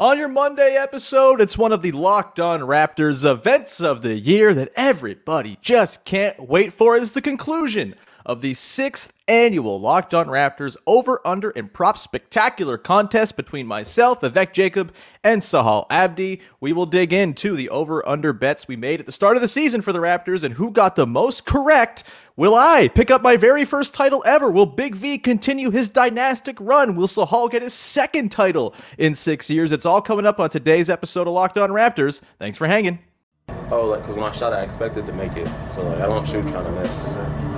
On your Monday episode, it's one of the Locked On Raptors events of the year that everybody just can't wait for. Is the conclusion of the sixth annual Locked On Raptors over, under, and prop spectacular contest between myself, Vivek Jacob, and Sahal Abdi. We will dig into the over under bets we made at the start of the season for the Raptors and who got the most correct. Will I pick up my very first title ever? Will Big V continue his dynastic run? Will Sahal get his second title in six years? It's all coming up on today's episode of Locked On Raptors. Thanks for hanging. Oh, like, because when I shot, I expected to make it. So, like, I don't shoot trying to miss.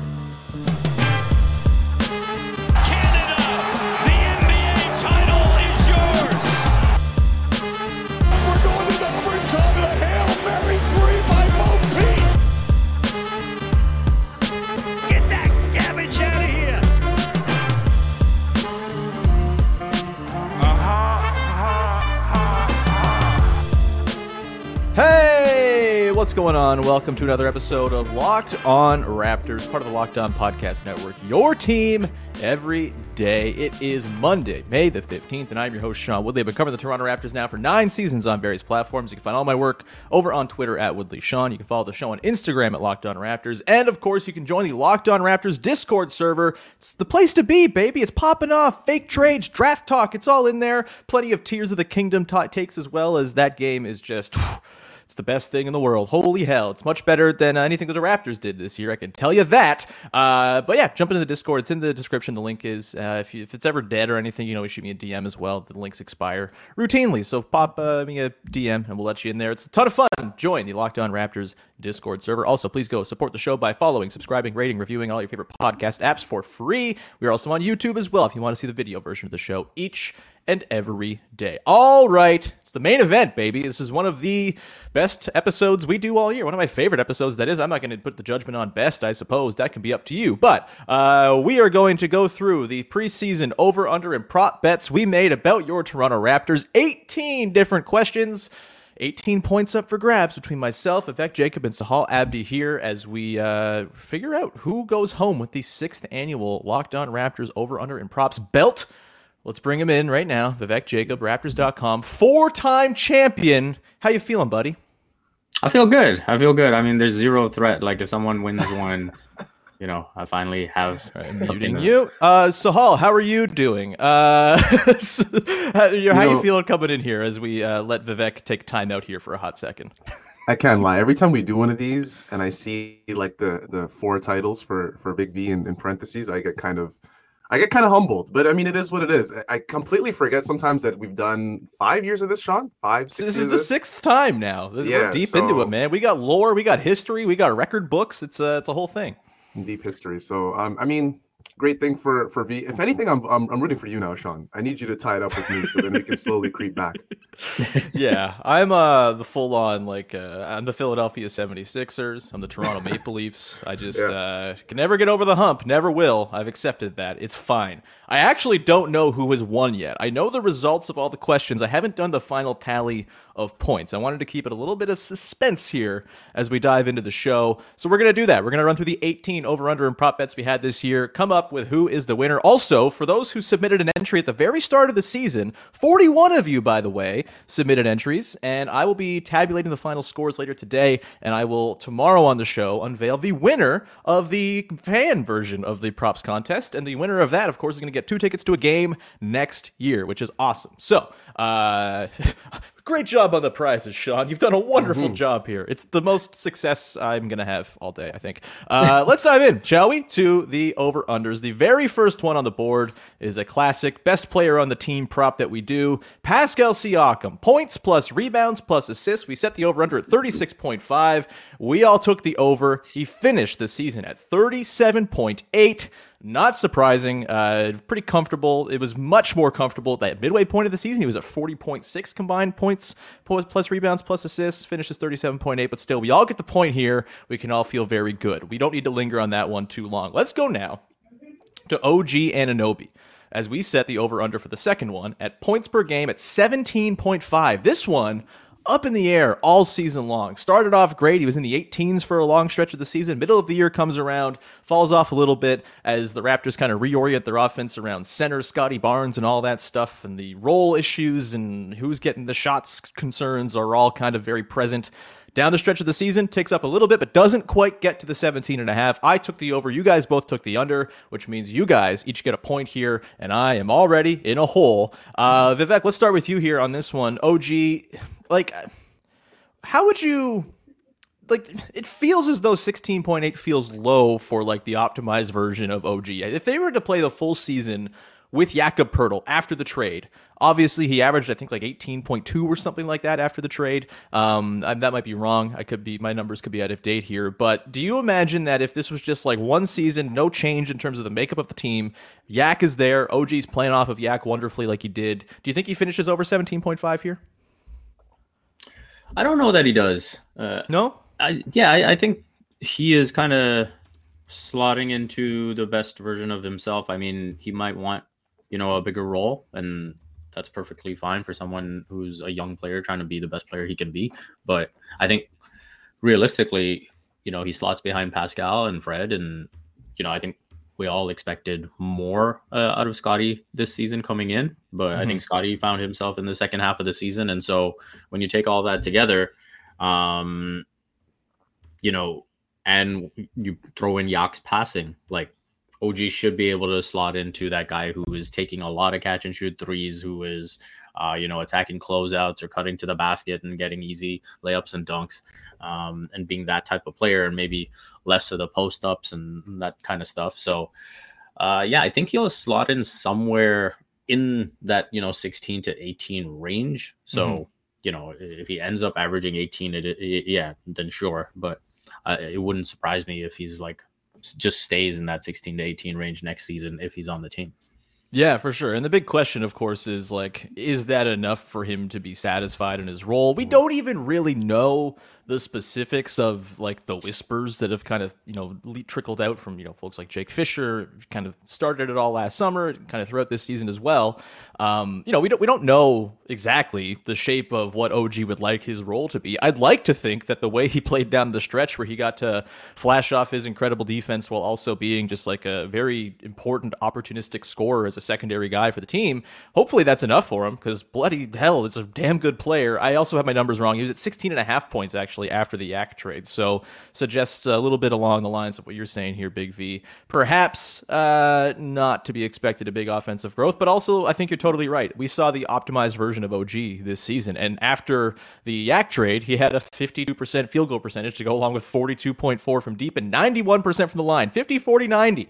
Going on? Welcome to another episode of Locked On Raptors, part of the Locked On Podcast Network. Your team every day. It is Monday, May the 15th, and I'm your host, Sean Woodley. I've been covering the Toronto Raptors now for nine seasons on various platforms. You can find all my work over on Twitter at Woodley Sean. You can follow the show on Instagram at Locked On Raptors. And of course, you can join the Locked On Raptors Discord server. It's the place to be, baby. It's popping off. Fake trades, draft talk, it's all in there. Plenty of Tears of the Kingdom ta- takes as well as that game is just. It's the best thing in the world. Holy hell. It's much better than uh, anything that the Raptors did this year. I can tell you that. Uh, but yeah, jump into the Discord. It's in the description. The link is. Uh, if, you, if it's ever dead or anything, you know, shoot me a DM as well. The links expire routinely. So pop uh, me a DM and we'll let you in there. It's a ton of fun. Join the Locked On Raptors Discord server. Also, please go support the show by following, subscribing, rating, reviewing all your favorite podcast apps for free. We are also on YouTube as well if you want to see the video version of the show each and every day. All right, it's the main event, baby. This is one of the best episodes we do all year. One of my favorite episodes, that is. I'm not going to put the judgment on best, I suppose. That can be up to you. But uh, we are going to go through the preseason over, under, and prop bets we made about your Toronto Raptors. 18 different questions. 18 points up for grabs between myself, Vivek Jacob, and Sahal Abdi here as we uh, figure out who goes home with the sixth annual Locked On Raptors over, under, and props belt. Let's bring him in right now. Vivek Jacob, Raptors.com, four-time champion. How you feeling, buddy? I feel good. I feel good. I mean, there's zero threat. Like if someone wins one, you know, I finally have something. Muting to- you. Uh, Sahal, how are you doing? Uh, how, you- how you know- feeling coming in here as we uh, let Vivek take time out here for a hot second? I can't lie. Every time we do one of these and I see like the the four titles for for Big V in, in parentheses, I get kind of I get kind of humbled. But I mean, it is what it is. I- completely forget sometimes that we've done five years of this, Sean. Five, six This is the this? sixth time now. We're Yeah, deep into it, man. We got lore, we got history, we got record books. It's a it's a whole thing. deep history. So um, I mean, great thing for for V. If anything, I'm, I'm I'm rooting for you now, Sean. I need you to tie it up with me so then we can slowly creep back. yeah, I'm uh the full on like uh, I'm the Philadelphia 76ers. I'm the Toronto Maple Leafs. I just Yeah. uh can never get over the hump. Never will. I've accepted that. It's fine. I actually don't know who has won yet. I know the results of all the questions. I haven't done the final tally of points. I wanted to keep it a little bit of suspense here as we dive into the show. So we're going to do that. We're going to run through the 18 over under and prop bets we had this year, come up with who is the winner. Also, for those who submitted an entry at the very start of the season, 41 of you by the way, submitted entries, and I will be tabulating the final scores later today and I will tomorrow on the show unveil the winner of the fan version of the props contest and the winner of that of course is going to get two tickets to a game next year, which is awesome. So, uh Great job on the prizes, Sean. You've done a wonderful job here. It's the most success I'm going to have all day, I think. Uh, let's dive in, shall we, to the over unders. The very first one on the board is a classic best player on the team prop that we do Pascal Siakam. Points plus rebounds plus assists. We set the over under at 36.5. We all took the over. He finished the season at 37.8. Not surprising. Uh, pretty comfortable. It was much more comfortable at that midway point of the season. He was at 40.6 combined points, plus rebounds, plus assists, finishes 37.8. But still, we all get the point here. We can all feel very good. We don't need to linger on that one too long. Let's go now to OG Anunoby as we set the over under for the second one at points per game at 17.5. This one up in the air all season long. Started off great. He was in the 18s for a long stretch of the season. Middle of the year comes around, falls off a little bit as the Raptors kind of reorient their offense around center Scottie Barnes and all that stuff. And the role issues and who's getting the shots concerns are all kind of very present. Down the stretch of the season, ticks up a little bit, but doesn't quite get to the 17 and a half. I took the over. You guys both took the under, which means you guys each get a point here, and I am already in a hole. Uh, Vivek, let's start with you here on this one. OG, like, how would you like it feels as though 16.8 feels low for like the optimized version of OG. If they were to play the full season with Jakob Poeltl after the trade, obviously he averaged I think like 18.2 or something like that after the trade. Um, that might be wrong. I could be my numbers could be out of date here, but do you imagine that if this was just like one season, no change in terms of the makeup of the team, Yak is there, OG's playing off of Yak wonderfully like he did. Do you think he finishes over 17.5 here? I don't know that he does. Uh, no, I, yeah, I, I think he is kind of slotting into the best version of himself. I mean, he might want you know a bigger role, and that's perfectly fine for someone who's a young player trying to be the best player he can be. But I think realistically, you know, he slots behind Pascal and Fred, and you know, I think we all expected more uh, out of Scottie this season coming in, but mm-hmm. I think mm-hmm. Found himself in the second half of the season, and so when you take all that together, um, you know, and you throw in Yak's passing, like OG should be able to slot into that guy who is taking a lot of catch and shoot threes, who is, uh, you know, attacking closeouts or cutting to the basket and getting easy layups and dunks, um, and being that type of player, and maybe less of the post ups and that kind of stuff. So, uh, yeah, I think he'll slot in somewhere in that you know 16 to 18 range. So, mm-hmm. you know, if he ends up averaging 18, it, it yeah, then sure. But uh, it wouldn't surprise me if he's like just stays in that 16 to 18 range next season if he's on the team. Yeah, for sure. And the big question, of course, is like, is that enough for him to be satisfied in his role? We mm-hmm. don't even really know the specifics of like the whispers that have kind of you know trickled out from you know folks like Jake Fisher, kind of started it all last summer, kind of throughout this season as well. Um, you know, we don't we don't know exactly the shape of what OG would like his role to be. I'd like to think that the way he played down the stretch, where he got to flash off his incredible defense while also being just like a very important opportunistic scorer as a secondary guy for the team. Hopefully that's enough for him because bloody hell, it's a damn good player. I also have my numbers wrong. He was at 16 and a half points actually actually after the Yak trade. So suggests a little bit along the lines of what you're saying here, Big V. Perhaps uh, not to be expected a big offensive growth, but also I think you're totally right. We saw the optimized version of OG this season, and after the Yak trade, he had a 52% field goal percentage to go along with 42.4 from deep and 91% from the line, 50, 40, 90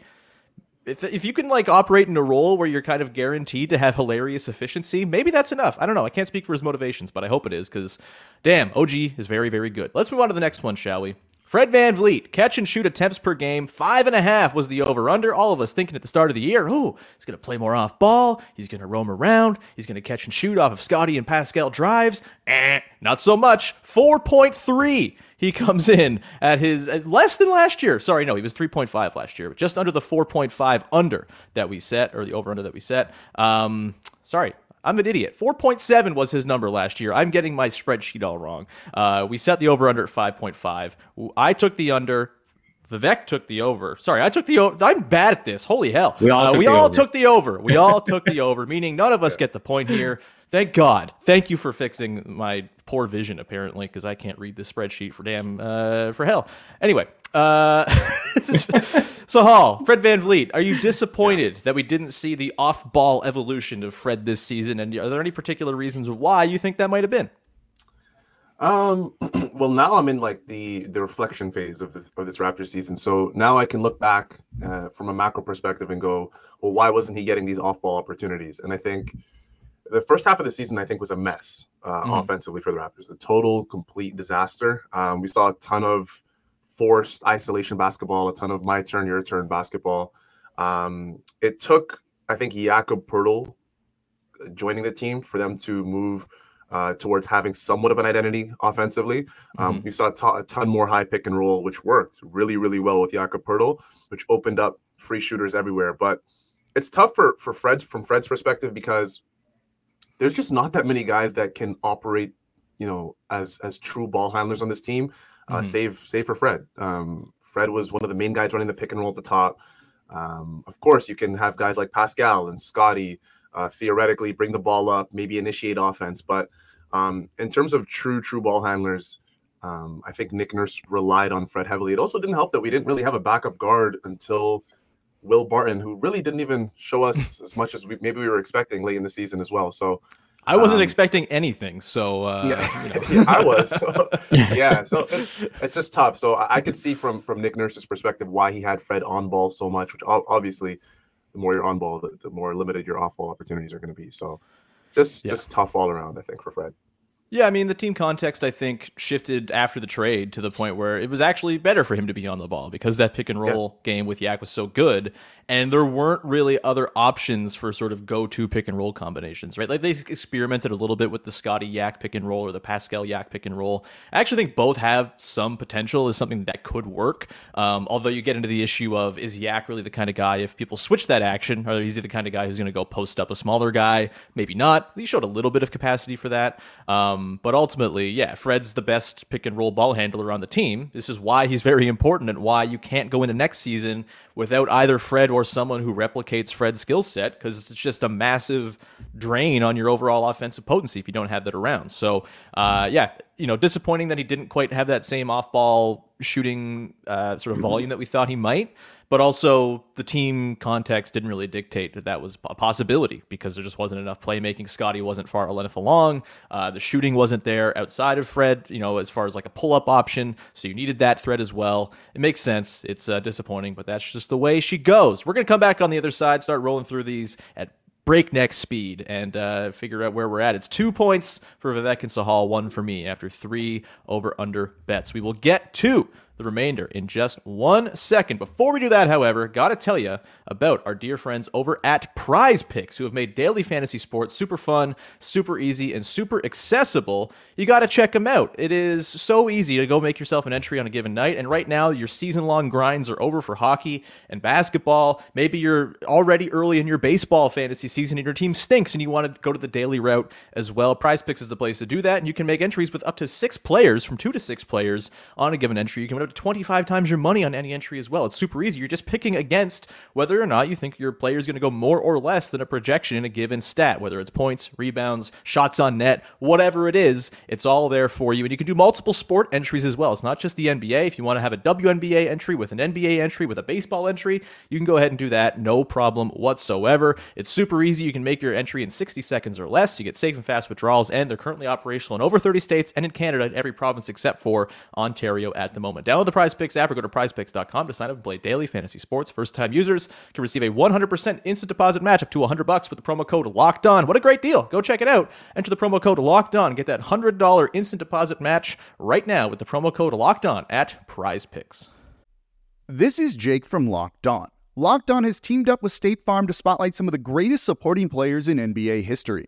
if, if you can like operate in a role where you're kind of guaranteed to have hilarious efficiency, maybe that's enough. I don't know. I can't speak for his motivations, but I hope it is because, damn, OG is very, very good. Let's move on to the next one, shall we? Fred Van VanVleet, catch and shoot attempts per game, five and a half was the over under. All of us thinking at the start of the year, oh, he's going to play more off ball. He's going to roam around. He's going to catch and shoot off of Scottie and Pascal drives. Eh, not so much. 4.3 he comes in at his at less than last year. Sorry, no, he was 3.5 last year, but just under the 4.5 under that we set, or the over under that we set. Um, sorry, I'm an idiot. 4.7 was his number last year. I'm getting my spreadsheet all wrong. Uh, we set the over under at 5.5. I took the under. Vivek took the over. Sorry, I took the over. I'm bad at this. Holy hell. We all, uh, took, we the all took the over. We all took the over, meaning none of us get the point here. Thank God. Thank you for fixing my poor vision, apparently, because I can't read the spreadsheet for damn uh, for hell. Anyway, uh, Sahal, Fred VanVleet, are you disappointed that we didn't see the off-ball evolution of Fred this season? And are there any particular reasons why you think that might have been? Um, well, now I'm in like the the reflection phase of the, of this Raptors season. So now I can look back uh, from a macro perspective and go, well, why wasn't he getting these off-ball opportunities? And I think the first half of the season, I think, was a mess uh, mm. offensively for the Raptors. A total, complete disaster. Um, we saw a ton of forced isolation basketball, a ton of my turn, your turn basketball. Um, it took, I think, Jakob Poeltl joining the team for them to move uh, towards having somewhat of an identity offensively. Um, Mhm. We saw a ton more high pick and roll, which worked really, really well with Jakob Poeltl, which opened up free shooters everywhere. But it's tough for for Fred's from Fred's perspective because there's just not that many guys that can operate, you know, as as true ball handlers on this team. Uh, Mhm. Save save for Fred. Um, Fred was one of the main guys running the pick and roll at the top. Um, of course, you can have guys like Pascal and Scottie uh, theoretically bring the ball up, maybe initiate offense. But um, in terms of true, true ball handlers, um, I think Nick Nurse relied on Fred heavily. It also didn't help that we didn't really have a backup guard until Will Barton, who really didn't even show us as much as we maybe we were expecting late in the season as well. So I wasn't Um, expecting anything, so uh, yeah, you know. yeah, I was. So, yeah, so it's, it's just tough. So I, I could see from from Nick Nurse's perspective why he had Fred on ball so much, which obviously the more you're on ball, the, the more limited your off ball opportunities are going to be. So just Yeah. just tough all around, I think, for Fred. Yeah, I mean, the team context, I think, shifted after the trade to the point where it was actually better for him to be on the ball because that pick and roll game with Yak was so good. And there weren't really other options for sort of go to pick and roll combinations, right? Like they experimented a little bit with the Scottie Yak pick and roll or the Pascal Yak pick and roll. I actually think both have some potential as something that could work. Um, although you get into the issue of is Yak really the kind of guy, if people switch that action, or is he the kind of guy who's going to go post up a smaller guy? Maybe not. He showed a little bit of capacity for that. Um, but ultimately, yeah, Fred's the best pick and roll ball handler on the team. This is why he's very important and why you can't go into next season without either Fred or someone who replicates Fred's skill set because it's just a massive drain on your overall offensive potency if you don't have that around. So, uh, yeah, you know, disappointing that he didn't quite have that same off ball shooting uh, sort of volume that we thought he might. But also, the team context didn't really dictate that that was a possibility because there just wasn't enough playmaking. Scottie wasn't far enough along. Uh, the shooting wasn't there outside of Fred, you know, as far as like a pull up option. So you needed that threat as well. It makes sense. It's uh, disappointing, but that's just the way she goes. We're going to come back on the other side, start rolling through these at breakneck speed and uh, figure out where we're at. It's two points for Vivek and Sahal, one for me after three over under bets. We will get to the remainder in just one second. Before we do that, however, gotta tell you about our dear friends over at Prize Picks, who have made daily fantasy sports super fun, super easy, and super accessible. You gotta check them out. It is so easy to go make yourself an entry on a given night. And right now, your season long grinds are over for hockey and basketball. Maybe you're already early in your baseball fantasy season and your team stinks and you want to go to the daily route as well. Prize Picks is the place to do that. And you can make entries with up to six players, from two to six players on a given entry. You can win 25 times your money on any entry as well. It's super easy. You're just picking against whether or not you think your player is going to go more or less than a projection in a given stat, whether it's points, rebounds, shots on net, whatever it is, it's all there for you. And you can do multiple sport entries as well. It's not just the NBA. If you want to have a WNBA entry with an NBA entry with a baseball entry, you can go ahead and do that. No problem whatsoever. It's super easy. You can make your entry in 60 seconds or less. You get safe and fast withdrawals, and they're currently operational in over 30 states and in Canada in every province except for Ontario at the moment. Download the Prize Picks app or go to prizepicks.com to sign up and play daily fantasy sports. First time users can receive a 100% instant deposit match up to 100 bucks with the promo code locked on. What a great deal. Go check it out. Enter the promo code locked on. Get that $100 instant deposit match right now with the promo code locked on at Prize Picks. This is Jake from Locked On. Locked On has teamed up with State Farm to spotlight some of the greatest supporting players in NBA history.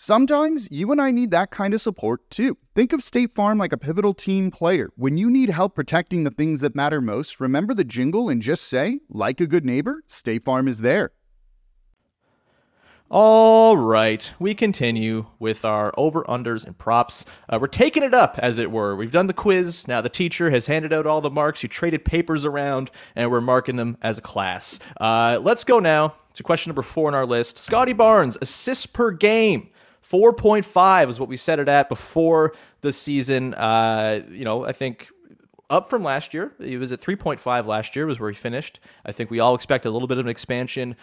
Sometimes you and I need that kind of support too. Think of State Farm like a pivotal team player. When you need help protecting the things that matter most, remember the jingle and just say, like a good neighbor, State Farm is there. All right, we continue with our over unders and props. Uh, we're taking it up, as it were. We've done the quiz. Now the teacher has handed out all the marks. You traded papers around, and we're marking them as a class. Uh, let's go now to question number four on our list. Scottie Barnes, assists per game. 4.5 is what we set it at before the season. Uh, you know, I think up from last year. He was at 3.5 last year, was where he finished. I think we all expect a little bit of an expansion.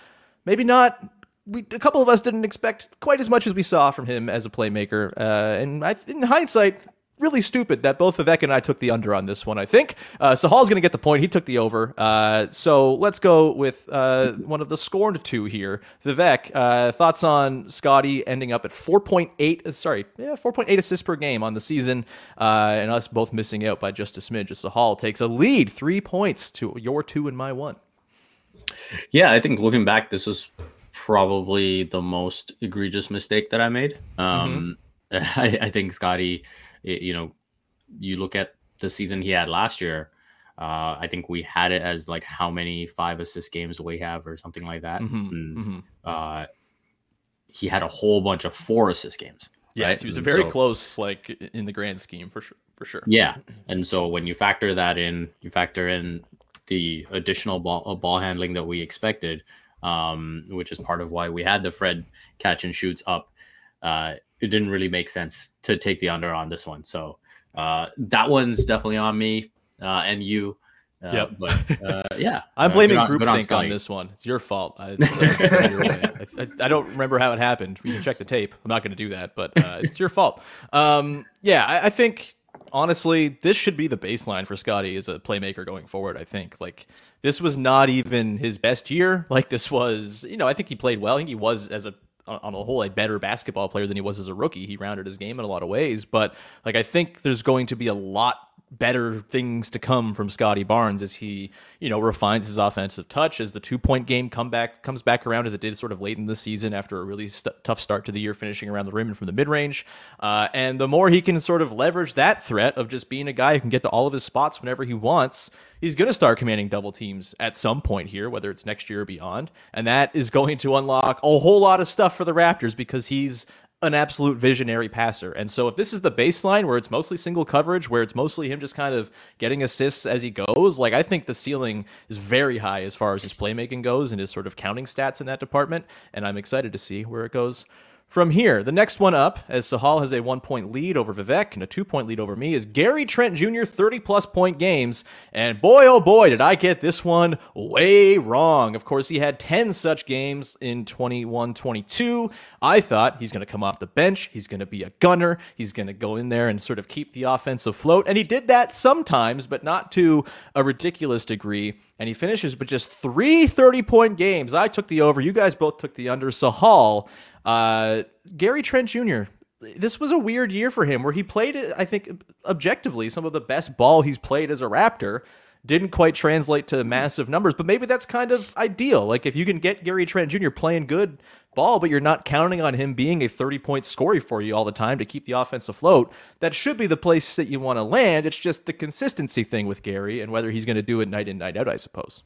Maybe not we a couple of us didn't expect quite as much as we saw from him as a playmaker. Uh, and I, in hindsight, really stupid that both Vivek and I took the under on this one. I think uh, Sahal's going to get the point. He took the over. Uh, so let's go with uh, one of the scorned two here. Vivek, uh, thoughts on Scottie ending up at 4.8? Uh, sorry, yeah, 4.8 assists per game on the season, uh, and us both missing out by just a smidge. As Sahal takes a lead, three points to your two and my one. Yeah, I think looking back, this was probably the most egregious mistake that I made. Um, mm-hmm. I, I, think Scottie, you know, you look at the season he had last year. Uh, I think we had it as like how many five assist games we have or something like that. Mm-hmm. And, mm-hmm. Uh, he had a whole bunch of four assist games. Yes, right? he was very so, close, like in the grand scheme for sure. For sure. Yeah, and so when you factor that in, you factor in the additional ball, uh, ball handling that we expected um, which is part of why we had the Fred catch and shoots up. Uh, it didn't really make sense to take the under on this one. So uh, that one's definitely on me uh, and you. Uh, yep. But uh, yeah, I'm blaming uh, groupthink on, on, this one. It's your fault. I, I, I, don't remember how it happened. We can check the tape. I'm not going to do that, but uh, it's your fault. Um, yeah, I, I think honestly, this should be the baseline for Scottie as a playmaker going forward. I think like this was not even his best year. Like this was, you know, I think he played well. I think he was as a on a whole a better basketball player than he was as a rookie. He rounded his game in a lot of ways, but like I think there's going to be a lot better things to come from Scottie Barnes as he, you know, refines his offensive touch as the two point game comeback comes back around as it did sort of late in the season after a really st- tough start to the year, finishing around the rim and from the mid range. Uh, and the more he can sort of leverage that threat of just being a guy who can get to all of his spots whenever he wants, he's going to start commanding double teams at some point here, whether it's next year or beyond. And that is going to unlock a whole lot of stuff for the Raptors because he's an absolute visionary passer. And so if this is the baseline where it's mostly single coverage, where it's mostly him just kind of getting assists as he goes, like I think the ceiling is very high as far as his playmaking goes and his sort of counting stats in that department. And I'm excited to see where it goes from here, the next one up, as Sahal has a one point lead over Vivek and a two point lead over me, is Gary Trent Jr. 30 plus point games. And boy, oh boy, did I get this one way wrong. Of course, he had 10 such games in 21 22. I thought he's going to come off the bench. He's going to be a gunner. He's going to go in there and sort of keep the offense afloat. And he did that sometimes, but not to a ridiculous degree and he finishes with just three 30 point games. I took the over. You guys both took the under. Sahal, uh, Gary Trent Jr., this was a weird year for him where he played, I think, objectively, some of the best ball he's played as a Raptor. Didn't quite translate to massive numbers, but maybe that's kind of ideal. Like if you can get Gary Trent Jr. playing good ball, but you're not counting on him being a 30 point scorer for you all the time to keep the offense afloat. That should be the place that you want to land. It's just the consistency thing with Gary and whether he's going to do it night in, night out, I suppose.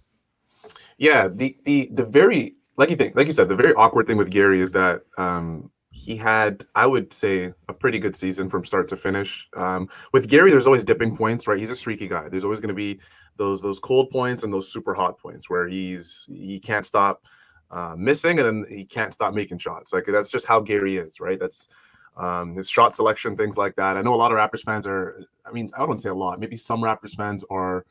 Yeah, the the the very like you think, like you said, the very awkward thing with Gary is that um, he had, I would say, a pretty good season from start to finish. Um, with Gary, there's always dipping points, right? He's a streaky guy. There's always going to be those those cold points and those super hot points where he's he can't stop uh, missing, and then he can't stop making shots. Like that's just how Gary is, right? That's um, his shot selection, things like that. I know a lot of Raptors fans are. I mean, I wouldn't say a lot. Maybe some Raptors fans are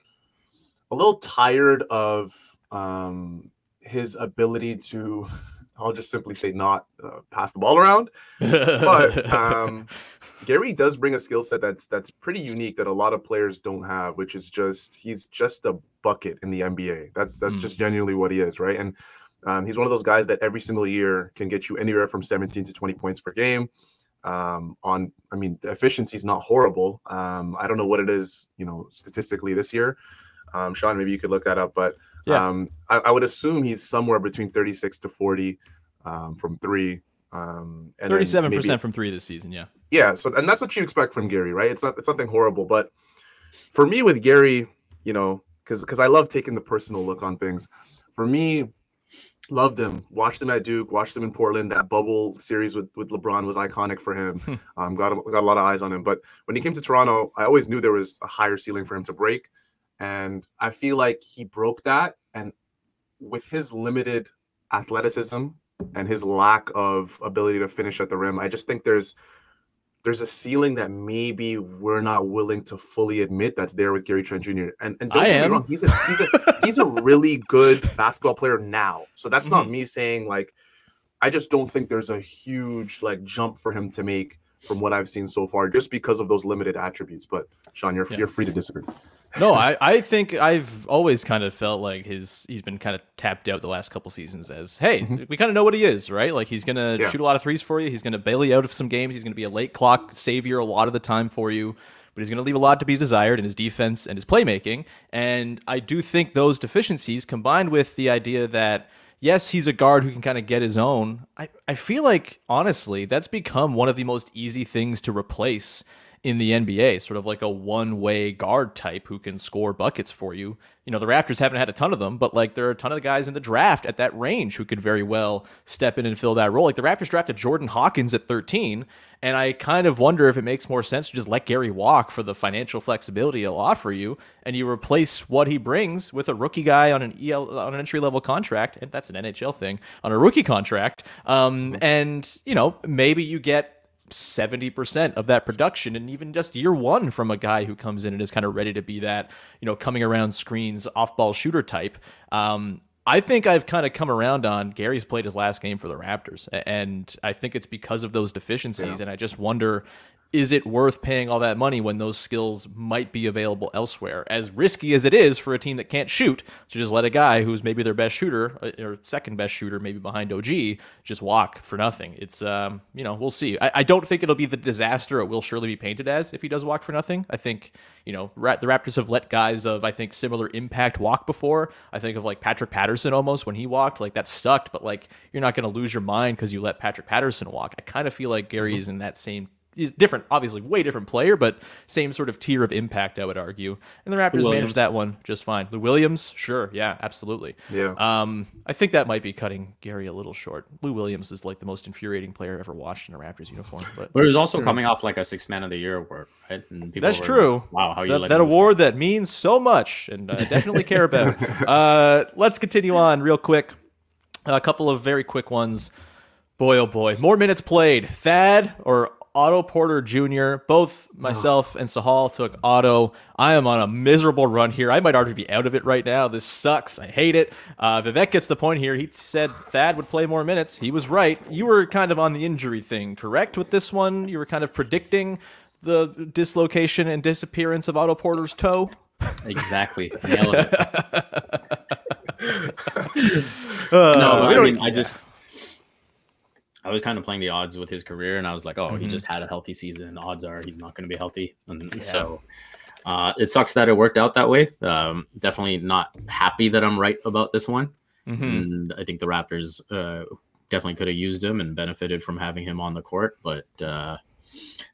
a little tired of um, his ability to. I'll just simply say not uh, pass the ball around, but um, Gary does bring a skill set that's that's pretty unique that a lot of players don't have, which is just he's just a bucket in the NBA. That's that's mm. just genuinely what he is, right? And um, he's one of those guys that every single year can get you anywhere from 17 to 20 points per game. Um, on, I mean, the efficiency is not horrible. Um, I don't know what it is, you know, statistically this year. Um, Sean, maybe you could look that up, but yeah. um, I, I, would assume he's somewhere between 36 to 40 um, from three. Um, 37% maybe, from three this season. Yeah. Yeah. So, and that's what you expect from Gary, right? It's not, it's nothing horrible, but for me with Gary, you know, cause, cause I love taking the personal look on things for me, Loved him. Watched him at Duke. Watched him in Portland. That bubble series with, with LeBron was iconic for him. um, got got a lot of eyes on him. But when he came to Toronto, I always knew there was a higher ceiling for him to break, and I feel like he broke that. And with his limited athleticism and his lack of ability to finish at the rim, I just think there's there's a ceiling that maybe we're not willing to fully admit that's there with Gary Trent Jr. And and don't I get me wrong, he's a he's a he's a really good basketball player now. So that's Mm-hmm. not me saying like I just don't think there's a huge like jump for him to make from what I've seen so far, just because of those limited attributes. But Sean, you're you're free to disagree. No, I, I think I've always kind of felt like his he's been kind of tapped out the last couple seasons as hey mm-hmm. we kind of know what he is right like he's gonna Yeah. shoot a lot of threes for you he's gonna bail you out of some games he's gonna be a late clock savior a lot of the time for you but he's gonna leave a lot to be desired in his defense and his playmaking and I do think those deficiencies combined with the idea that yes he's a guard who can kind of get his own. I, I feel like honestly that's become one of the most easy things to replace in the NBA, sort of like a one way guard type who can score buckets for you. You know, the Raptors haven't had a ton of them, but like there are a ton of guys in the draft at that range who could very well step in and fill that role. Like the Raptors drafted Jordan Hawkins at 13, and I kind of wonder if it makes more sense to just let Gary walk for the financial flexibility he'll offer you, and you replace what he brings with a rookie guy on an EL on an entry level contract, and that's an NHL thing on a rookie contract. Um, and you know, maybe you get 70% of that production and even just year one from a guy who comes in and is kind of ready to be that, you know, coming around screens, off ball shooter type. Um, I think I've kind of come around on Gary's played his last game for the Raptors, and I think it's because of those deficiencies. And I just wonder is it worth paying all that money when those skills might be available elsewhere? As risky as it is for a team that can't shoot to just let a guy who's maybe their best shooter uh, or second best shooter, maybe behind OG, just walk for nothing. It's um, you know, we'll see. I, I don't think it'll be the disaster it will surely be painted as if he does walk for nothing. I think you know Ra- the Raptors have let guys of I think similar impact walk before. I think of like Patrick Patterson almost when he walked, like that sucked, but like you're not going to lose your mind because you let Patrick Patterson walk. I kind of feel like Gary is in that same he's different, obviously, way different player, but same sort of tier of impact, I would argue. And the Raptors managed that one just fine. Lou Williams, sure, yeah, absolutely. Yeah. Um, I think that might be cutting Gary a little short. Lou Williams is like the most infuriating player I've ever watched in a Raptors uniform, but But he was also coming off like a six man of the year award, right? And people that's were true. wow, how you that, let that him award that means so much and I definitely care about. Uh, let's continue on real quick. A couple of very quick ones. Boy, oh boy, more minutes played. Thad or Otto Porter Jr. Both myself and Sahal took Otto. I am on a miserable run here. I might already be out of it right now. This sucks. I hate it. Uh, Vivek gets the point here. He said Thad would play more minutes. He was right. You were kind of on the injury thing, correct? With this one, you were kind of predicting the dislocation and disappearance of Otto Porter's toe. Exactly. No, I mean, I just I was kind of playing the odds with his career, and I was like, oh, he Mhm. just had a healthy season. Odds are he's not going to be healthy, and so uh, it sucks that it worked out that way. Um, definitely not happy that I'm right about this one, Mhm. and I think the Raptors uh, definitely could have used him and benefited from having him on the court, but. Uh,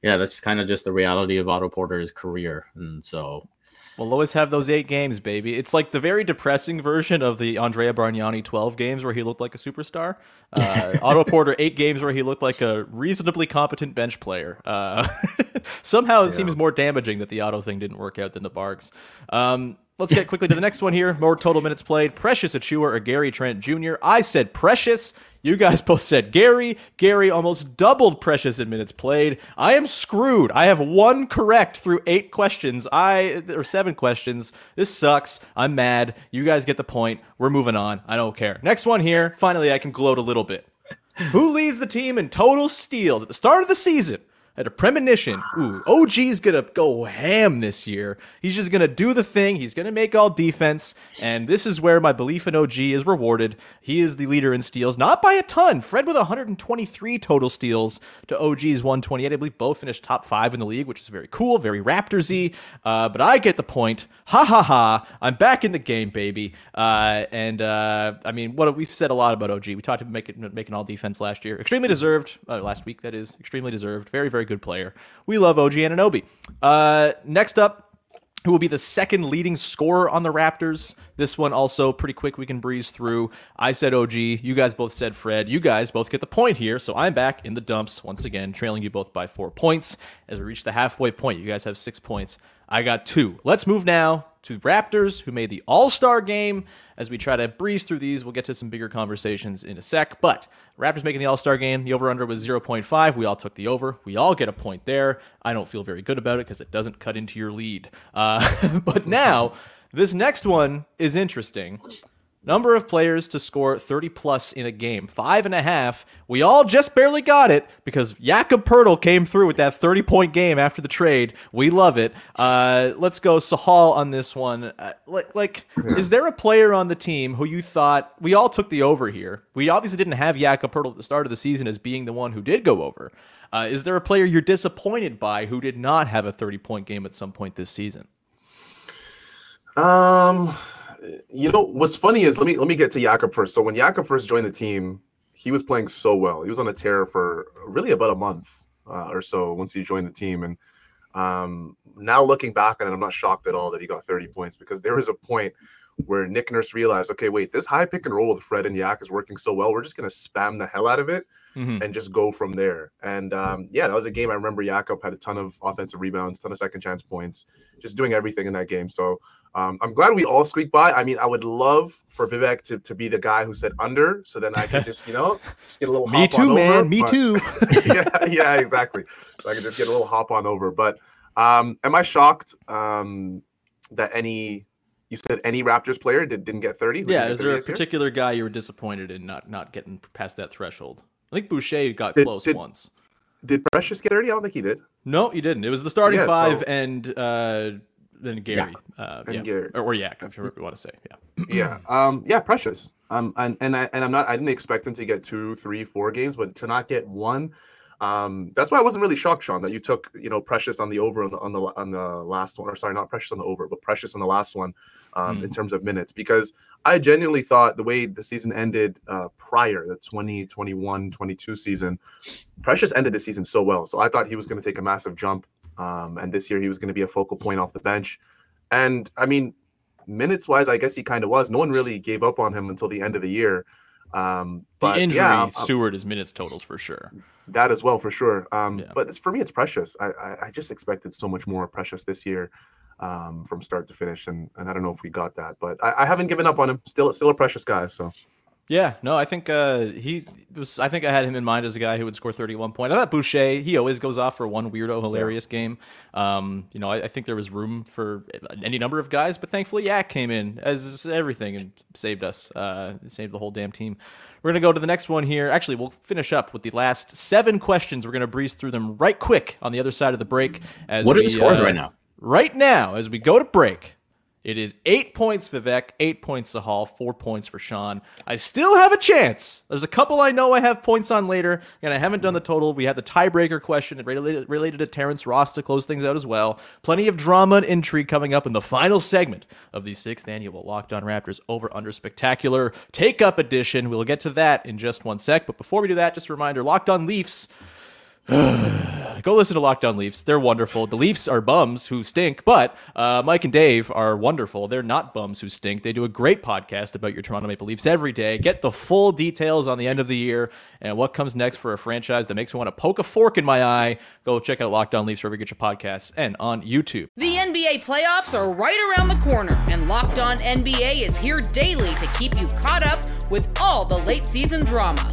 yeah, that's kind of just the reality of Otto Porter's career, and so We'll always have those eight games, baby. It's like the very depressing version of the Andrea Bargnani 12 games where he looked like a superstar. Uh, Otto Porter, eight games where he looked like a reasonably competent bench player. Uh, somehow it seems more damaging that the Otto thing didn't work out than the Barks. Um, let's get quickly to the next one here. More total minutes played. Precious Achiuwa or Gary Trent Jr. I said Precious. You guys both said Gary. Gary almost doubled Precious in minutes played. I am screwed. I have one correct through eight questions. I or seven questions. This sucks. I'm mad. You guys get the point. We're moving on. I don't care. Next one here. Finally, I can gloat a little bit. Who leads the team in total steals at the start of the season? I had a premonition. Ooh, OG's gonna go ham this year. He's just gonna do the thing. He's gonna make all defense, and this is where my belief in OG is rewarded. He is the leader in steals, not by a ton. Fred with 123 total steals to OG's 128. I believe both finished top five in the league, which is very cool, very Raptorsy. Uh, but I get the point. Ha ha ha! I'm back in the game, baby. Uh, and uh, I mean, what we've said a lot about OG. We talked about making making all defense last year. Extremely deserved. Uh, last week, that is extremely deserved. Very very good player. We love OG Anunoby. Uh, next up. who will be the second leading scorer on the Raptors. This one also pretty quick. We can breeze through. I said OG. You guys both said Fred. You guys both get the point here. So I'm back in the dumps once again, trailing you both by four points. As we reach the halfway point, you guys have six points. I got two. Let's move now to Raptors, who made the All Star game. As we try to breeze through these, we'll get to some bigger conversations in a sec. But Raptors making the All Star game, the over under was 0.5. We all took the over. We all get a point there. I don't feel very good about it because it doesn't cut into your lead. Uh, but now, this next one is interesting. Number of players to score 30 plus in a game. Five and a half. We all just barely got it because Jakob Poeltl came through with that 30 point game after the trade. We love it. Uh, let's go Sahal on this one. Uh, like, like is there a player on the team who you thought we all took the over here? We obviously didn't have Jakob Poeltl at the start of the season as being the one who did go over. Uh, is there a player you're disappointed by who did not have a 30 point game at some point this season? Um, you know what's funny is let me let me get to Jakob first. So when Jakob first joined the team, he was playing so well. He was on a tear for really about a month uh, or so once he joined the team. And um, now looking back on it, I'm not shocked at all that he got 30 points because there was a point where Nick Nurse realized, okay, wait, this high pick and roll with Fred and Yak is working so well. We're just gonna spam the hell out of it Mhm. and just go from there. And um, yeah, that was a game I remember Jakob had a ton of offensive rebounds, ton of second chance points, just doing everything in that game. So um, I'm glad we all squeaked by. I mean, I would love for Vivek to, to be the guy who said under, so then I could just, you know, just get a little Me hop too, on man. over, Me but- too. yeah, yeah, exactly. So I could just get a little hop on over. But um, am I shocked um, that any you said any Raptors player did, didn't get 30? Who Yeah, is there a this year? particular guy you were disappointed in not not getting past that threshold? I think Boucher got Did- close did- once. Did Precious get 30? I don't think he did. No, he didn't. It was the starting Yeah, five so- and uh, then Gary. Uh, And yeah. Gary. Or, or Yak, sure we want to say. Yeah. yeah um yeah precious um and and I, and i'm not i didn't expect him to get two three four games but to not get one um that's why i wasn't really shocked sean that you took you know precious on the over on the on the, on the last one or sorry not precious on the over but precious on the last one um in terms of minutes because i genuinely thought the way the season ended uh prior the 2021 22 season precious ended the season so well so i thought he was going to take a massive jump um and this year he was going to be a focal point off the bench and i mean minutes wise, I guess he kind of was. No one really gave up on him until the end of the year. Um, The but injury yeah, um, Seward his minutes totals for sure. That as well for sure. Um, Yeah. But it's, for me, it's precious. I, I, I just expected so much more precious this year um, from start to finish, and, and I don't know if we got that, but I, I haven't given up on him. Still, still a precious guy. So Yeah, no, I think uh, he was. I think I had him in mind as a guy who would score 31 points. I thought Boucher, he always goes off for one weirdo, hilarious game. Um, you know, I, I think there was room for any number of guys, but thankfully Yak came in as everything and saved us, uh, saved the whole damn team. We're gonna go to the next one here. Actually, we'll finish up with the last seven questions. We're gonna breeze through them right quick on the other side of the break. As What are we, the scores uh, right now? Right now, as we go to break, it is eight points Vivek, eight points Sahal, four points for Sean. I still have a chance. There's a couple I know I have points on later, and I haven't done the total. We had the tiebreaker question related, related to Terrence Ross to close things out as well. Plenty of drama and intrigue coming up in the final segment of the sixth annual Locked On Raptors Over Under Spectacular Take Up Edition. We'll get to that in just one sec, but before we do that, just a reminder Locked On Leafs. Go listen to Locked On Leafs. They're wonderful. The Leafs are bums who stink, but uh, Mike and Dave are wonderful. They're not bums who stink. They do a great podcast about your Toronto Maple Leafs every day. Get the full details on the end of the year and what comes next for a franchise that makes me want to poke a fork in my eye. Go check out Locked On Leafs wherever you get your podcasts and on YouTube. The NBA playoffs are right around the corner, and Locked On NBA is here daily to keep you caught up with all the late season drama.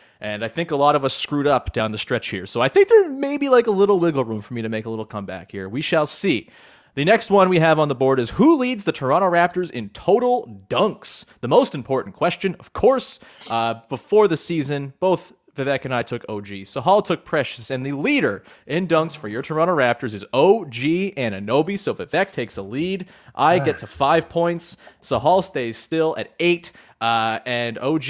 And I think a lot of us screwed up down the stretch here. So I think there may be like a little wiggle room for me to make a little comeback here. We shall see. The next one we have on the board is who leads the Toronto Raptors in total dunks? The most important question, of course. Uh, before the season, both Vivek and I took OG. Sahal took Precious, and the leader in dunks for your Toronto Raptors is OG and Anunoby. So Vivek takes a lead. I get to five points. Sahal stays still at eight. Uh, and OG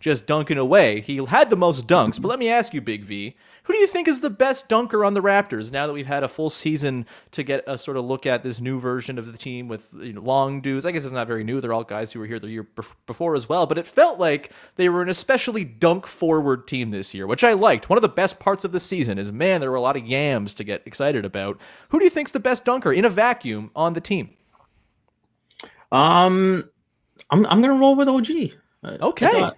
just dunking away. He had the most dunks, but let me ask you, Big V, who do you think is the best dunker on the Raptors now that we've had a full season to get a sort of look at this new version of the team with you know, long dudes? I guess it's not very new. They're all guys who were here the year before as well, but it felt like they were an especially dunk forward team this year, which I liked. One of the best parts of the season is, man, there were a lot of yams to get excited about. Who do you think's the best dunker in a vacuum on the team? Um, I'm I'm gonna roll with OG. I- Okay. I thought,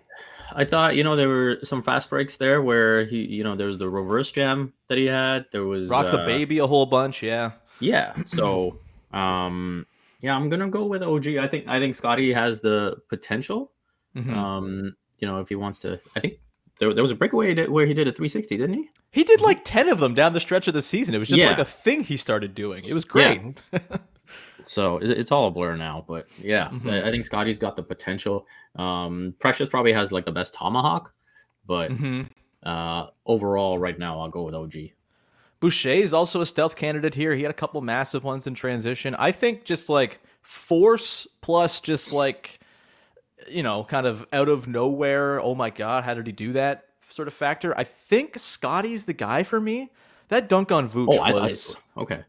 I thought you know there were some fast breaks there where he you know there was the reverse jam that he had. There was Rocks a uh, baby a whole bunch, yeah. Yeah. So um yeah, I'm gonna go with OG. I think I think Scottie has the potential. Mhm. Um, you know, if he wants to, I think there, there was a breakaway where he did a 360, didn't he? He did like 10 of them down the stretch of the season. It was just Yeah. like a thing he started doing. It was great. So it- it's all a blur now, but yeah, Mhm. I, I think Scottie's got the potential. Um, Precious probably has like the best tomahawk, but Mhm. uh, overall, right now, I'll go with OG. Boucher is also a stealth candidate here. He had a couple massive ones in transition. I think just like force plus just like you know, kind of out of nowhere, oh my god, how did he do that sort of factor. I think Scottie's the guy for me. That dunk on Vooch Oh, I, I, was okay.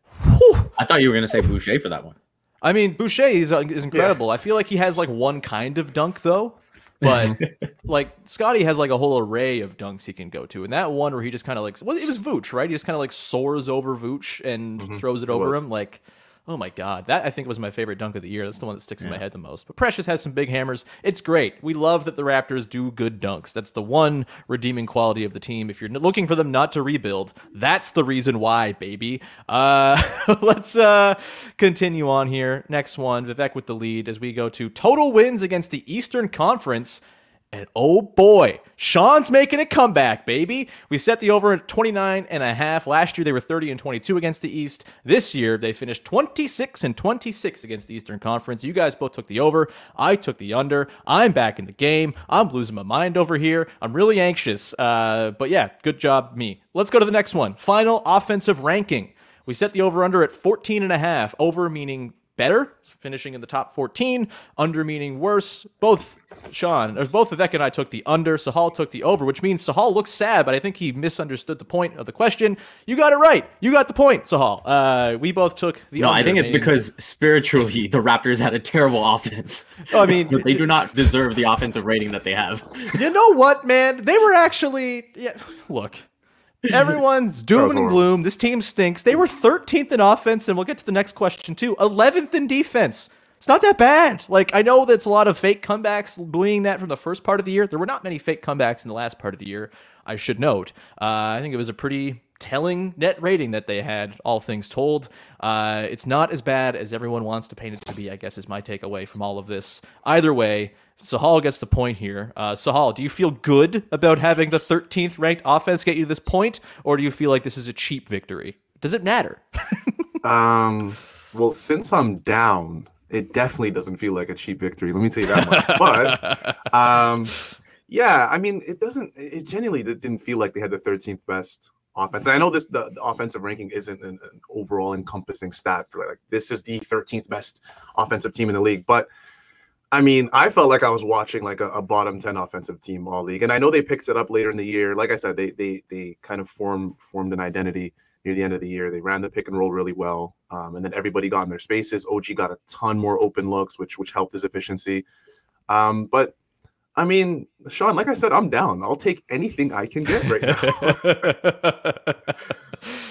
I thought you were gonna say Boucher for that one. I mean, Boucher is, uh, is incredible. I feel like he has like one kind of dunk though, but like Scottie has like a whole array of dunks he can go to. And that one where he just kind of like, well, it was Vooch, right? He just kind of like soars over Vooch and throws it It over was. him. Like, oh my god, that I think was my favorite dunk of the year. That's the one that sticks in my head the most. But Precious has some big hammers. It's great. We love that the Raptors do good dunks. That's the one redeeming quality of the team. If you're looking for them not to rebuild, that's the reason why, baby. Uh, let's uh, continue on here. Next one, Vivek with the lead as we go to total wins against the Eastern Conference. And oh boy, Sean's making a comeback, baby. We set the over at 29 and a half. Last year they were 30 and 22 against the East. This year they finished 26 and 26 against the Eastern Conference. You guys both took the over. I took the under. I'm back in the game. I'm losing my mind over here. I'm really anxious. Uh, but yeah, good job, me. Let's go to the next one. Final offensive ranking. We set the over under at 14 and a half. Over meaning better, finishing in the top 14. Under meaning worse. Both Sean, or both Vivek and I took the under. Sahal took the over, which means Sahal looks sad, but I think he misunderstood the point of the question. You got it right. You got the point, Sahal. Uh, we both took the No, I think it's because spiritually the Raptors had a terrible offense. Oh, I mean, they do not deserve the offensive rating that they have. you know what, man? They were actually yeah. Look, everyone's doom and gloom. This team stinks. They were 13th in offense, and we'll get to the next question too. 11th in defense. It's not that bad. Like I know that's a lot of fake comebacks, buoying that from the first part of the year. There were not many fake comebacks in the last part of the year. I should note. Uh, I think it was a pretty telling net rating that they had, all things told. Uh, it's not as bad as everyone wants to paint it to be, I guess, is my takeaway from all of this. Either way, Sahal gets the point here. Uh, Sahal, do you feel good about having the 13th ranked offense get you to this point, or do you feel like this is a cheap victory? Does it matter? Um, well, since I'm down, it definitely doesn't feel like a cheap victory. Let me tell you that much. but um, yeah, I mean, it doesn't. It genuinely did- didn't feel like they had the 13th best offense. And I know this the, the offensive ranking isn't an, an overall encompassing stat for like this is the 13th best offensive team in the league, but. I mean, I felt like I was watching like a, a bottom ten offensive team all league, and I know they picked it up later in the year. Like I said, they they they kind of formed formed an identity near the end of the year. They ran the pick and roll really well, um, and then everybody got in their spaces. OG got a ton more open looks, which which helped his efficiency. Um, but I mean, Sean, like I said, I'm down. I'll take anything I can get right now.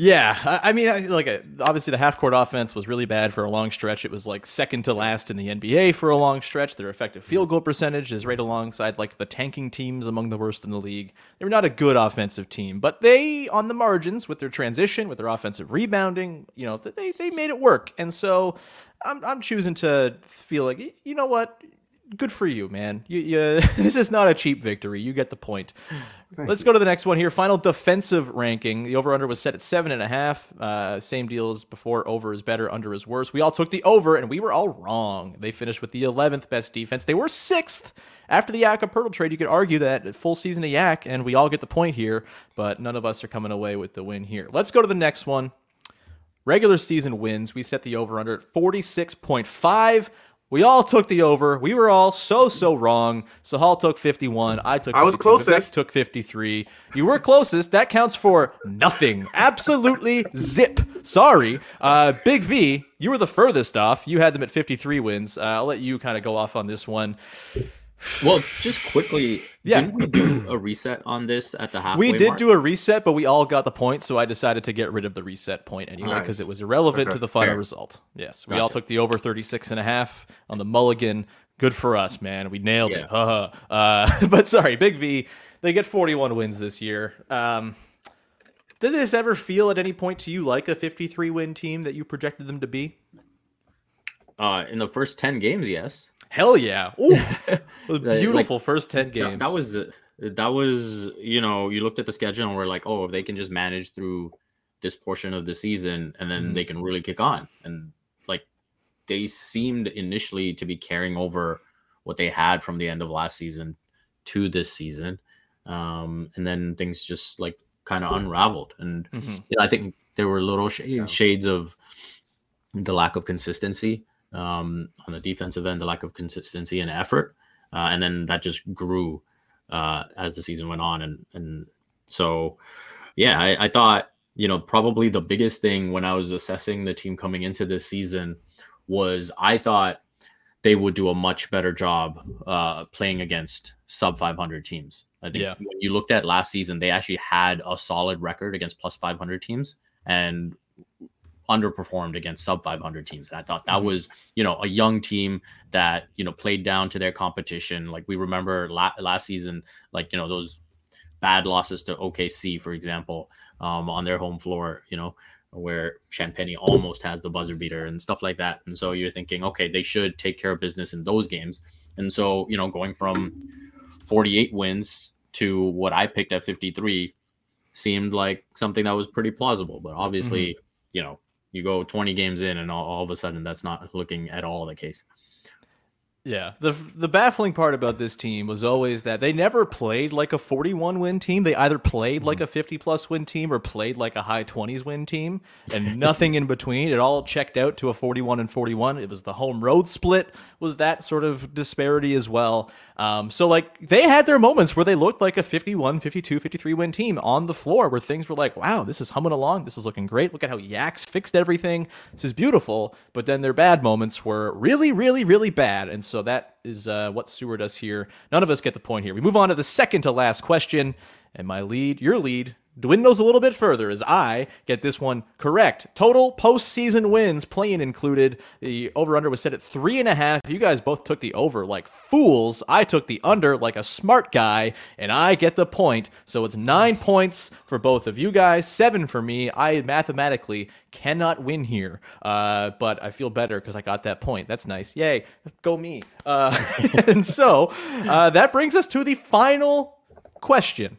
yeah, I, I mean, I, like uh, obviously the half court offense was really bad for a long stretch. It was like second to last in the NBA for a long stretch. Their effective field goal percentage is right alongside like the tanking teams among the worst in the league. They were not a good offensive team, but they on the margins with their transition, with their offensive rebounding, you know, they they made it work. And so I'm I'm choosing to feel like you know what good for you, man. You, you, this is not a cheap victory. You get the point. Let's go to the next one here. Final defensive ranking. The over under was set at seven and a half. Uh, same deal as before. Over is better, under is worse. We all took the over, and we were all wrong. They finished with the 11th best defense. They were sixth. After the Yak Poeltl trade, you could argue that full season of Yak, and we all get the point here, but none of us are coming away with the win here. Let's go to the next one. Regular season wins. We set the over under at 46.5. We all took the over. We were all so so wrong. Sahal took 51. I took. I was closest. Vivek took 53. You were closest. That counts for nothing. Absolutely zip. Sorry. Uh, Big V, you were the furthest off. You had them at 53 wins. Uh, I'll let you kind of go off on this one. Well, just quickly, Yeah. didn't we do a reset on this at the halfway We did mark? do a reset, but we all got the point, so I decided to get rid of the reset point anyway because Nice. it was irrelevant Okay, to the final fair. result. Yes, we all took the over 36 and a half on the mulligan. Good for us, man. We nailed it. Yeah. Haha. uh, but sorry, Big V, they get 41 wins this year. Um, did this ever feel at any point to you like a 53 win team that you projected them to be? uh, in the first ten games. Yes, Hell yeah. Ooh, was Like- beautiful first 10 That- games. That was that was you know you looked at the schedule and we're like, oh, if they can just manage through this portion of the season and then Mm-hmm. they can really kick on. And like they seemed initially to be carrying over what they had from the end of last season to this season, um, and then things just like kind of unraveled. And Mhm. yeah, I think there were little sh- shades of the lack of consistency um, on the defensive end, the lack of consistency and effort, uh, and then that just grew uh, as the season went on, and and so yeah, I, I thought you know probably the biggest thing when I was assessing the team coming into this season was I thought they would do a much better job uh, playing against sub 500 teams. I think Yeah. when you looked at last season, they actually had a solid record against plus 500 teams and underperformed against sub 500 teams. And I thought that was, you know, a young team that, you know, played down to their competition. Like we remember la- last season, like, you know, those bad losses to OKC, for example, um, on their home floor, you know, where Champagnie almost has the buzzer beater and stuff like that. And so you're thinking, okay, they should take care of business in those games. And so, you know, going from 48 wins to what I picked at 53 seemed like something that was pretty plausible. But obviously, you know, you go 20 games in and all, all of a sudden that's not looking at all the case. Yeah, the the baffling part about this team was always that they never played like a 41 win team. They either played like a 50 plus win team or played like a high 20s win team, and nothing in between. It all checked out to a 41 and 41. It was the home road split was that sort of disparity as well. Um, so like they had their moments where they looked like a 51, 52, 53 win team on the floor where things were like, wow, this is humming along. This is looking great. Look at how Yaks fixed everything. This is beautiful. But then their bad moments were really, really, really bad. And so that is uh, what Seward does here. None of us get the point here. We move on to the second to last question. And my lead, your lead, dwindles a little bit further as I get this one correct. Total postseason wins, play-in included. The over under was set at three and a half. You guys both took the over like fools. I took the under like a smart guy, and I get the point. So it's nine points for both of you guys, seven for me. I mathematically cannot win here, uh, but I feel better because I got that point. That's nice. Yay. Go me. Uh, and so uh, that brings us to the final question.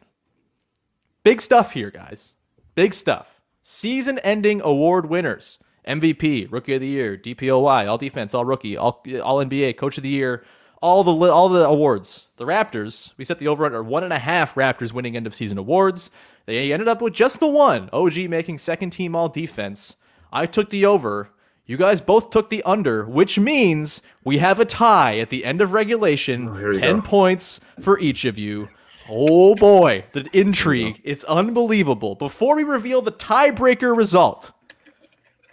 Big stuff here, guys. Big stuff. Season ending award winners MVP, Rookie of the Year, DPOY, All Defense, All Rookie, All, all NBA, Coach of the Year, all the all the awards. The Raptors, we set the over under one and a half Raptors winning end of season awards. They ended up with just the one. OG making second team All Defense. I took the over. You guys both took the under, which means we have a tie at the end of regulation. Oh, here 10 go. points for each of you. Oh boy, the intrigue. It's unbelievable. Before we reveal the tiebreaker result,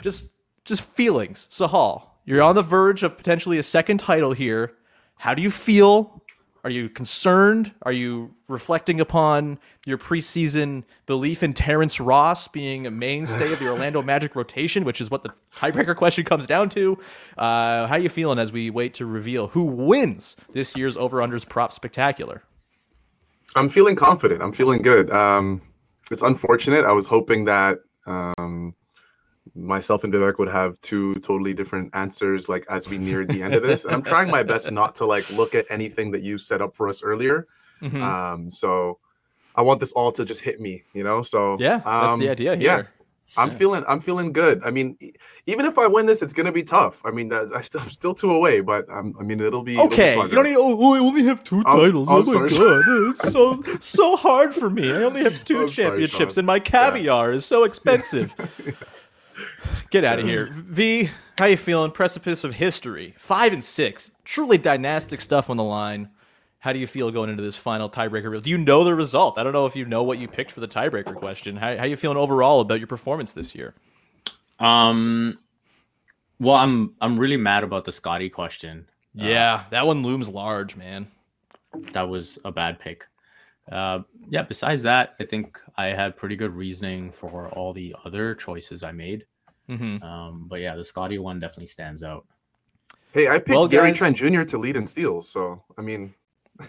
just just feelings. Sahal, you're on the verge of potentially a second title here. How do you feel? Are you concerned? Are you reflecting upon your preseason belief in Terrence Ross being a mainstay of the Orlando Magic rotation, which is what the tiebreaker question comes down to? Uh, how are you feeling as we wait to reveal who wins this year's over unders prop spectacular? I'm feeling confident. I'm feeling good. Um, it's unfortunate. I was hoping that um, myself and Vivek would have two totally different answers like as we neared the end of this. And I'm trying my best not to like look at anything that you set up for us earlier. Mhm. Um, so I want this all to just hit me, you know. So Yeah, that's the um, idea Yeah, here. I'm feeling I'm feeling good. I mean, even if I win this, it's gonna be tough. I mean, that, I still I'm still two away, but um, I mean, it'll be it'll be Okay, you don't need. Oh, I only have two Oh, titles. oh, Oh, my sorry. god, it's so so hard for me. I only have two I'm sorry, championships, Sean. and my caviar is so expensive. Get out of here, V. How you feeling? Precipice of history, five and six, truly dynastic stuff on the line. How do you feel going into this final tiebreaker? Do you know the result? I don't know if you know what you picked for the tiebreaker question. How how you feeling overall about your performance this year? Um, well, I'm I'm really mad about the Scottie question. Yeah, that one looms large, man. That was a bad pick. Uh, yeah. Besides that, I think I had pretty good reasoning for all the other choices I made. Mhm. Um, but yeah, the Scottie one definitely stands out. Hey, I picked Well, Gary guys- Trent Jr. to lead in steals, so I mean,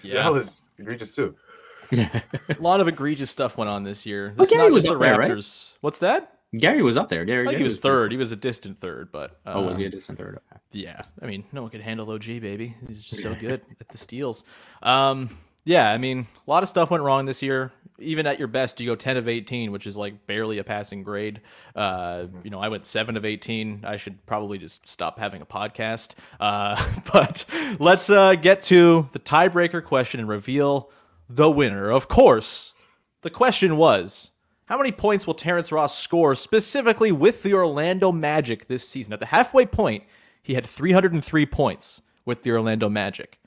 Yeah. that was egregious too. A lot of egregious stuff went on this year. It's Gary not was just the up there, right? Raptors. What's that? Gary was up there. Gary, I think Gary he was pretty- third. He was a distant third, but Oh, was he a um, distant third? Okay. Yeah, I mean, no one could handle OG, baby. He's just so good at the steals. Um, yeah, I mean, a lot of stuff went wrong this year. Even at your best, you go 10 of 18, which is like barely a passing grade. Uh, you know, I went 7 of 18. I should probably just stop having a podcast. Uh, but let's uh, get to the tiebreaker question and reveal the winner. Of course, the question was how many points will Terrence Ross score specifically with the Orlando Magic this season? At the halfway point, he had 303 points with the Orlando Magic.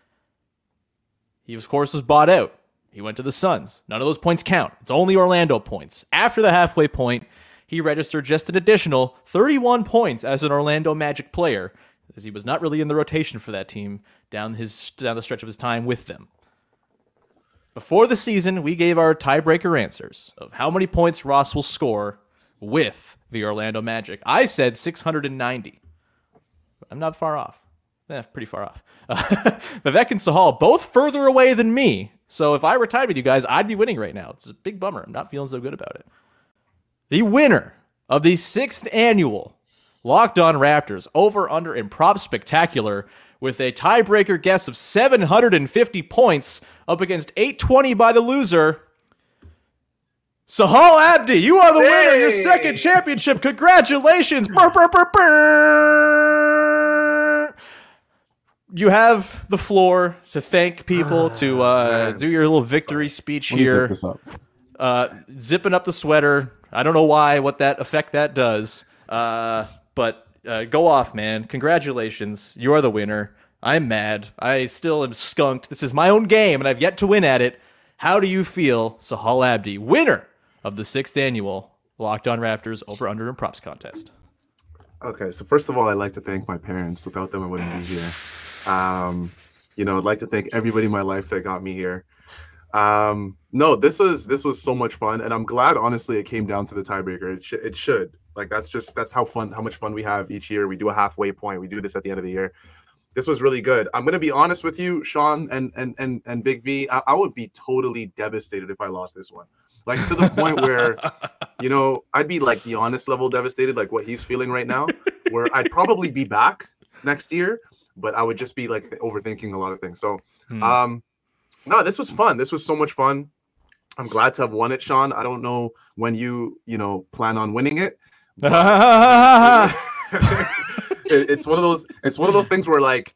He, of course, was bought out. He went to the Suns. None of those points count. It's only Orlando points. After the halfway point, he registered just an additional 31 points as an Orlando Magic player, as he was not really in the rotation for that team down his down the stretch of his time with them. Before the season, we gave our tiebreaker answers of how many points Ross will score with the Orlando Magic. I said 690. I'm not far off. Eh, pretty far off. Vivek and Sahal both further away than me. So if I were tied with you guys, I'd be winning right now. It's a big bummer. I'm not feeling so good about it. The winner of the sixth annual Locked On Raptors over under and prop spectacular with a tiebreaker guess of 750 points up against 820 by the loser. Sahal Abdi, you are the winner. Of your second championship. Congratulations. Brr, brr, brr. You have the floor to thank people, to uh, do your little victory speech Let me zip here. this up. Uh, zipping up the sweater. I don't know why, what that effect that does. Uh, but uh, go off, man. Congratulations. You are the winner. I'm mad. I still am skunked. This is my own game, and I've yet to win at it. How do you feel, Sahal Abdi, winner of the sixth annual Locked On Raptors over under and props contest? Okay, so first of all, I'd like to thank my parents. Without them, I wouldn't be here. Um, you know, I'd like to thank everybody in my life that got me here. Um, no, this was this was so much fun, and I'm glad. Honestly, it came down to the tiebreaker. It, sh- it should like that's just that's how fun how much fun we have each year. We do a halfway point. We do this at the end of the year. This was really good. I'm gonna be honest with you, Sean and and and and Big V. I, I would be totally devastated if I lost this one. Like to the point where, you know, I'd be like the honest level devastated, like what he's feeling right now. Where I'd probably be back next year, but I would just be like overthinking a lot of things. So, Hmm. um, no, this was fun. This was so much fun. I'm glad to have won it, Sean. I don't know when you, you know, plan on winning it. It- it's one of those. It's one of those things where like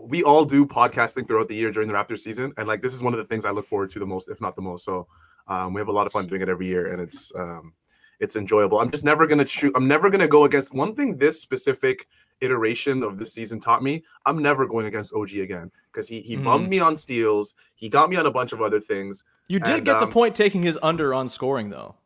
we all do podcasting throughout the year during the Raptors season, and like this is one of the things I look forward to the most, if not the most. So um, we have a lot of fun doing it every year, and it's um, it's enjoyable. I'm just never gonna shoot. I'm never gonna go against one thing. This specific iteration of this season taught me I'm never going against OG again because he he bummed Mhm. me on steals. He got me on a bunch of other things. You did And, get the um, point taking his under on scoring, though.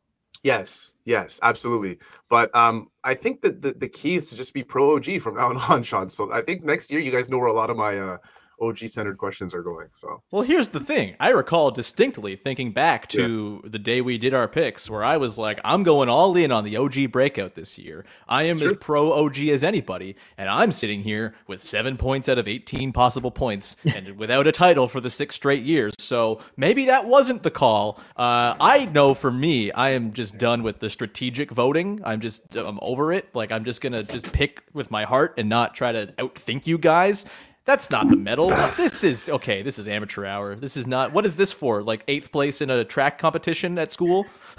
Yes, yes, absolutely. But um, I think that the, the key is to just be pro OG from now on, Sean. So I think next year you guys know where a lot of my uh, OG centered questions are going. So Well, here's the thing. I recall distinctly thinking back to the day we did our picks where I was like, I'm going all in on the OG breakout this year. I am as pro OG as anybody, and I'm sitting here with seven points out of 18 possible points and without a title for the six straight years. So maybe that wasn't the call. Uh, I know for me, I am just done with the strategic voting. I'm just, I'm over it. Like, I'm just going to just pick with my heart and not try to outthink you guys. That's not the medal. This is okay. This is amateur hour. This is not. What is this for? Like eighth place in a track competition at school?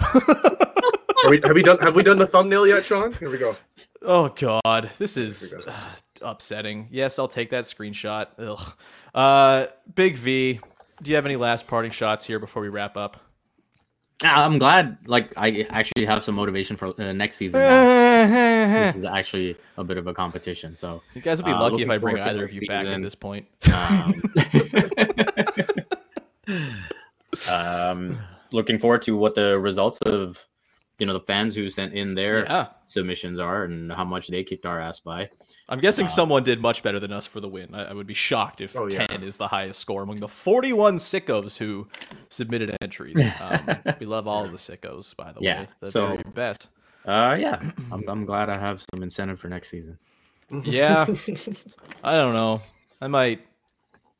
Are we, have we done have we done the thumbnail yet, Sean? Here we go. Oh God, this is uh, upsetting. Yes, I'll take that screenshot. Ugh. Uh, Big V, do you have any last parting shots here before we wrap up? Yeah, I'm glad. Like I actually have some motivation for uh, next season. This is actually a bit of a competition. So You guys would be uh, lucky if I bring either of you back at this point. Um, um, looking forward to what the results of you know the fans who sent in their Yeah. submissions are and how much they kicked our ass by. I'm guessing someone did much better than us for the win. I, I would be shocked if Oh, yeah. 10 is the highest score among the 41 sickos who submitted entries. Um, we love all the sickos, by the Yeah, way. The so- very best. Uh, yeah, I'm, I'm glad I have some incentive for next season. Yeah. I don't know. I might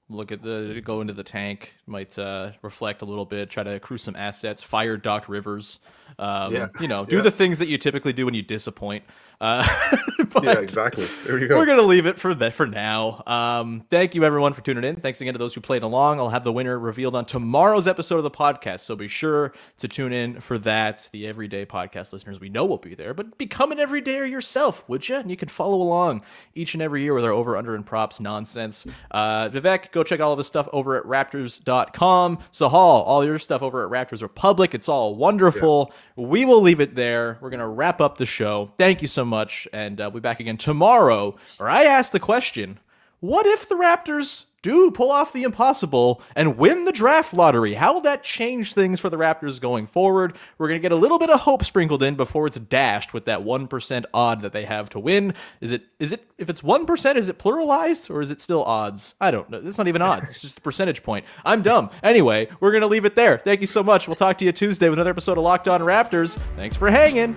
look at the go into the tank, might uh, reflect a little bit, try to accrue some assets, fire Doc Rivers. Um, Yeah. You know, do Yeah. the things that you typically do when you disappoint. Uh, Yeah, exactly. There you go. we're gonna leave it for that for now. Um, thank you everyone for tuning in. Thanks again to those who played along. I'll have the winner revealed on tomorrow's episode of the podcast, so be sure to tune in for that. The everyday podcast listeners we know will be there, but become an everydayer yourself, would you? And you can follow along each and every year with our over under and props nonsense. Uh, Vivek, go check all of his stuff over at Raptors.com. Sahal, all your stuff over at Raptors Republic. It's all wonderful. We will leave it there. We're gonna wrap up the show. Thank you so much, and uh, we'll be back again tomorrow. Where I ask the question: What if the Raptors do pull off the impossible and win the draft lottery? How will that change things for the Raptors going forward? We're gonna get a little bit of hope sprinkled in before it's dashed with that one percent odd that they have to win. Is it? Is it? If it's one percent, is it pluralized or is it still odds? I don't know. It's not even odds. It's just a percentage point. I'm dumb. Anyway, we're gonna leave it there. Thank you so much. We'll talk to you Tuesday with another episode of Locked On Raptors. Thanks for hanging.